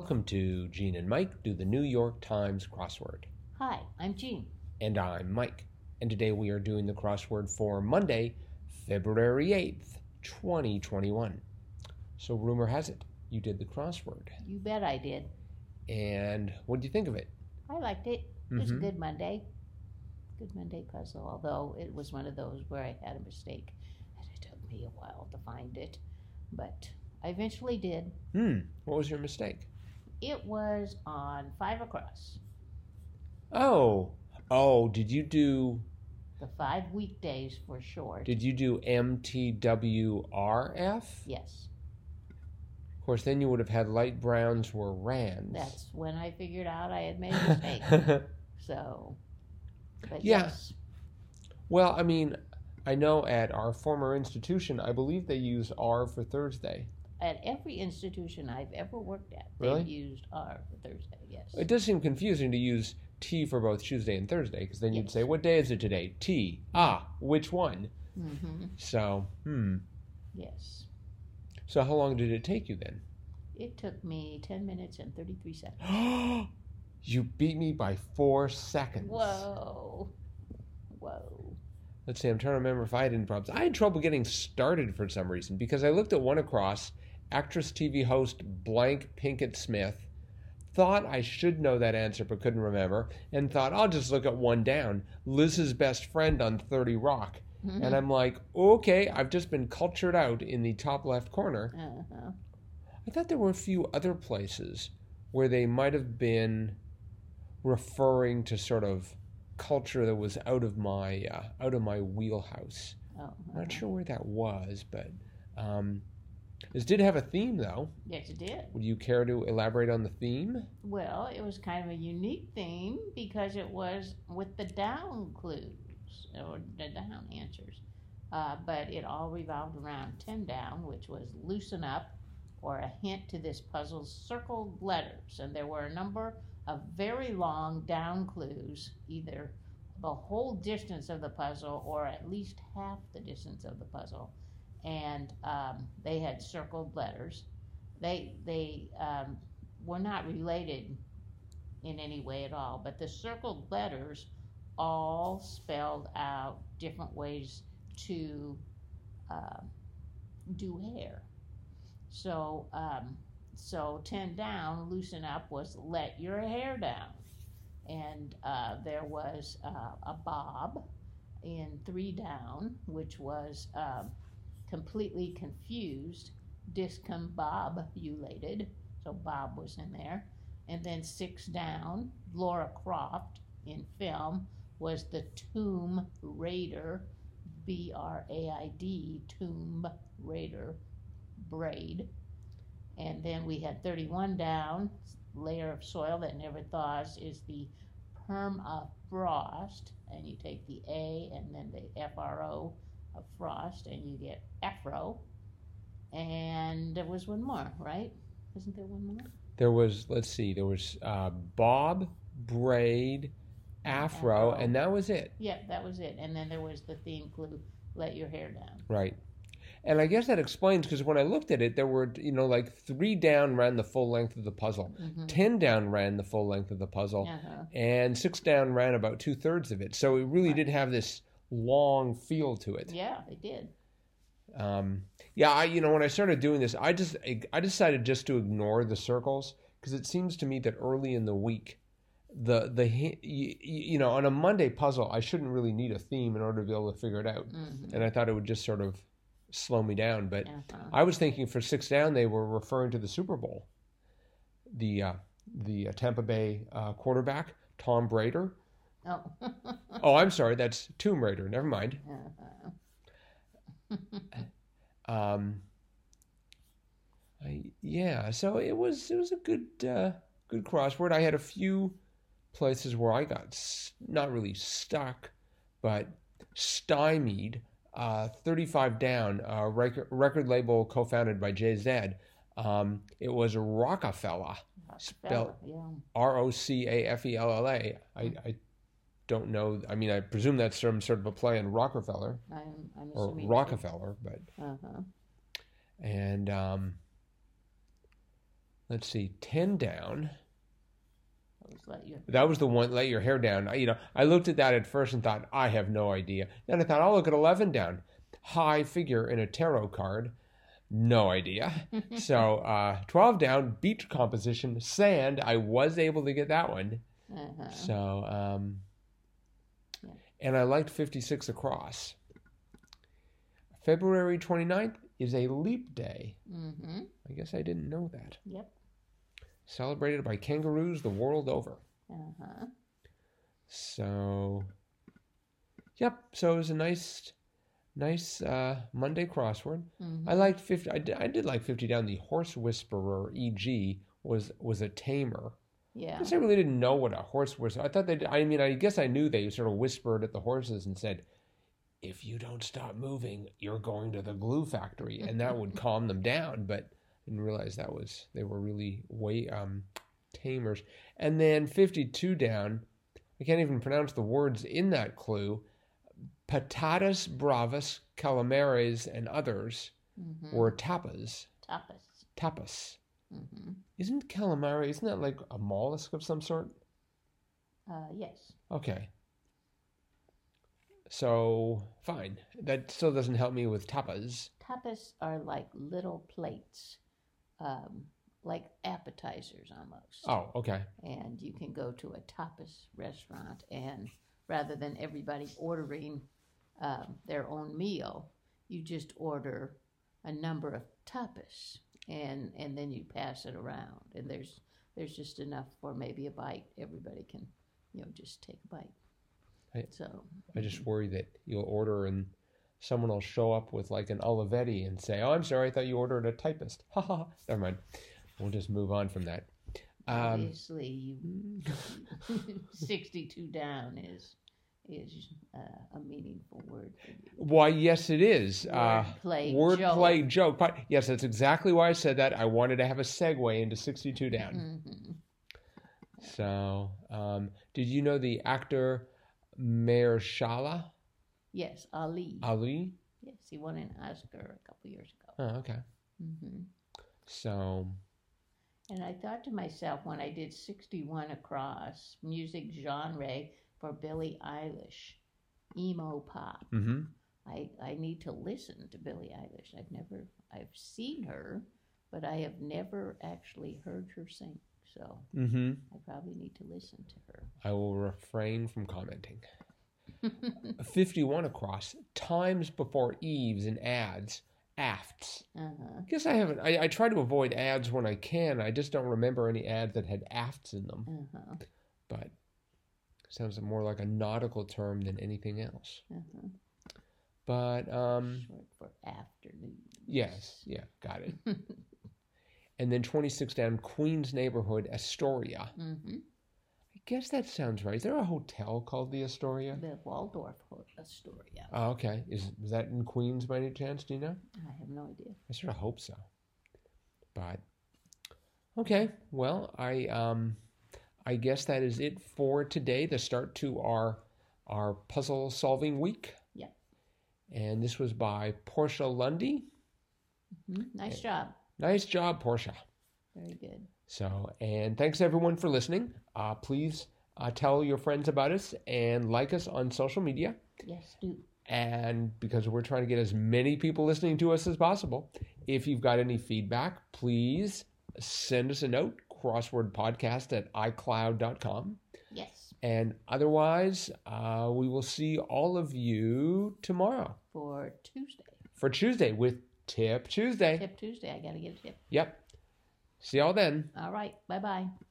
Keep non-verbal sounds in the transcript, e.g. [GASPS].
Welcome to Jean and Mike do the New York Times crossword. Hi, I'm Jean. And I'm Mike. And today we are doing the crossword for Monday, February 8th, 2021. So, rumor has it, you did the crossword. You bet I did. And what do you think of it? I liked it. It was Mhm. a good Monday. Good Monday puzzle, although it was one of those where I had a mistake and it took me a while to find it. But I eventually did. Hmm, what was your mistake? It was on five across. Oh, oh, did you do The five weekdays for short. did you do MTWRF? yes. Of course, then you would have had light browns were rands. That's when I figured out I had made a mistake. [LAUGHS] so but Yeah. yes. well, I mean, I know at our former institution, I believe they use R for Thursday. At every institution I've ever worked at, Really? they've used R for Thursday, yes. It does seem confusing to use T for both Tuesday and Thursday, because then you'd say, "What day is it today?" T. Ah, which one? hmm So, hmm. Yes. So, how long did it take you then? It took me 10 minutes and 33 seconds. [GASPS] you beat me by four seconds. Whoa. Whoa. Let's see. I'm trying to remember if I had any problems. I had trouble getting started for some reason because I looked at one across actress, TV host blank Pinkett Smith. Thought I should know that answer but couldn't remember, and thought I'll just look at one down. Liz's best friend on 30 Rock. And I'm like, okay, I've just been cultured out in the top left corner. Uh-huh. I thought there were a few other places where they might have been referring to sort of culture that was out of my uh, out of my wheelhouse. Oh, I'm not sure where that was, but um, this did have a theme, though. Yes, it did. Would you care to elaborate on the theme? Well, it was kind of a unique theme because it was with the down clues or the down answers. Uh, but it all revolved around 10 down, which was loosen up or a hint to this puzzle's circled letters. And there were a number of very long down clues, either the whole distance of the puzzle or at least half the distance of the puzzle. And um, they had circled letters. They, they um, were not related in any way at all, but the circled letters all spelled out different ways to uh, do hair. So, um, so ten down, loosen up was let your hair down, and uh, there was uh, a bob in three down, which was um, completely confused, discombobulated. So Bob was in there, and then six down, Laura Croft in film was the Tomb Raider, B R A I D, Tomb Raider braid. And then we had 31 down, layer of soil that never thaws is the permafrost. And you take the A and then the F R O of frost, and you get Afro. And there was one more, right? isn't there one more? There was, let's see, there was uh, Bob, Braid, Afro, Afro. and that was it. Yeah, that was it. And then there was the theme clue, let your hair down. Right. And I guess that explains because when I looked at it, there were, you know, like three down ran the full length of the puzzle, Mhm. 10 down ran the full length of the puzzle, Uh-huh. and six down ran about two thirds of it. So it really Right. did have this long feel to it. Yeah, it did. Um, yeah, I, you know, when I started doing this, I just I decided just to ignore the circles because it seems to me that early in the week, the the you, you know on a Monday puzzle, I shouldn't really need a theme in order to be able to figure it out, hmm and I thought it would just sort of slow me down. But Uh-huh. I was thinking for six down, they were referring to the Super Bowl, the uh, the uh, Tampa Bay uh, quarterback Tom Brady. Oh. [LAUGHS] Oh, I'm sorry, that's Tomb Raider. Never mind. Uh-huh. Um, I, yeah, so it was it was a good uh, good crossword. I had a few places where I got s- not really stuck, but stymied. Uh, 35 down, a record, record label co-founded by Jay Z. Um, it was Roc-A-Fella, Spell- yeah. R O C A F E L L A. I I don't know. I mean, I presume that's some sort of a play on Rockefeller I'm, I'm or. Rockefeller, but Uh-huh. and um, let's see, 10 down. That was let you. That was the one, let your hair down. I, you know, I looked at that at first and thought, I have no idea. Then I thought, I'll look at 11 down. High figure in a tarot card. No idea. [LAUGHS] so uh, 12 down, beach composition, sand. I was able to get that one. Uh-huh. So, um. And I liked 56 across. February 29th is a leap day. Mm-hmm. I guess I didn't know that. Yep. Celebrated by kangaroos the world over. Uh-huh. So, yep. So it was a nice, nice uh, Monday crossword. Mm-hmm. I liked 50. I did, I did like 50 down. The horse whisperer, E.G., was was a tamer. I Yeah. guess I really didn't know what a horse was. I thought they. I mean, I guess I knew they sort of whispered at the horses and said, "If you don't stop moving, you're going to the glue factory," and that would [LAUGHS] calm them down. But I didn't realize that was they were really way um, tamers. And then fifty-two down. I can't even pronounce the words in that clue. Patatas bravas, calamares, and others Mm-hmm. were tapas. Tapas. Tapas. Mm-hmm. Isn't calamari? Isn't that like a mollusk of some sort? Uh, yes. Okay. So fine. That still doesn't help me with tapas. Tapas are like little plates, um, like appetizers almost. Oh, okay. And you can go to a tapas restaurant, and rather than everybody ordering um, their own meal, you just order a number of tapas, and and then you pass it around. And there's there's just enough for maybe a bite. Everybody can, you know, just take a bite. I- so I just worry that you'll order and someone will show up with like an Olivetti and say, "Oh, I'm sorry, I thought you ordered a typist." Ha [LAUGHS] ha. Never mind. We'll just move on from that. Um, obviously, you [LAUGHS] 62 down is is uh, a meaningful word why, yes, it is. Uh, Wordplay wordplay joke. But yes, that's exactly why I said that. I wanted to have a segue into 62 down. hmm So, um, did you know the actor Mahershala Yes, Ali. Ali? yes, he won an Oscar a couple years ago. Oh, okay. hmm So, And I thought to myself when I did 61 across music genre for Billie Eilish, emo pop. hmm I, I need to listen to Billie Eilish. I've never I've seen her, but I have never actually heard her sing. So hmm I probably need to listen to her. I will refrain from commenting. [LAUGHS] 51 across, times before eves and ads, afts. uh-huh. I guess I haven't, I, I try to avoid ads when I can. I just don't remember any ads that had afts in them. Uh-huh. But sounds more like a nautical term than anything else. Uh-huh. But, um, Short for afternoon. yes, yeah, got it. [LAUGHS] and then 26 down, Queens neighborhood, Astoria. hmm I guess that sounds right. Is there a hotel called the Astoria? The Waldorf Astoria. Oh, okay. Is, is that in Queens by any chance? Do you know? I have no idea. I sort of hope so. But okay, well, I um, I guess that is it for today. The start to our our puzzle solving week. Yeah. And this was by Portia Lundy. hmm Nice job. Nice job, Portia. Very good. So, and thanks everyone for listening. Uh, please uh, tell your friends about us and like us on social media. Yes, do. And because we're trying to get as many people listening to us as possible, if you've got any feedback, please send us a note crosswordpodcast at icloud.com. Yes. And otherwise, uh, we will see all of you tomorrow For Tuesday. for Tuesday with Tip Tuesday. Tip Tuesday. I got to get a tip. Yep. See y'all then. All right. Bye bye.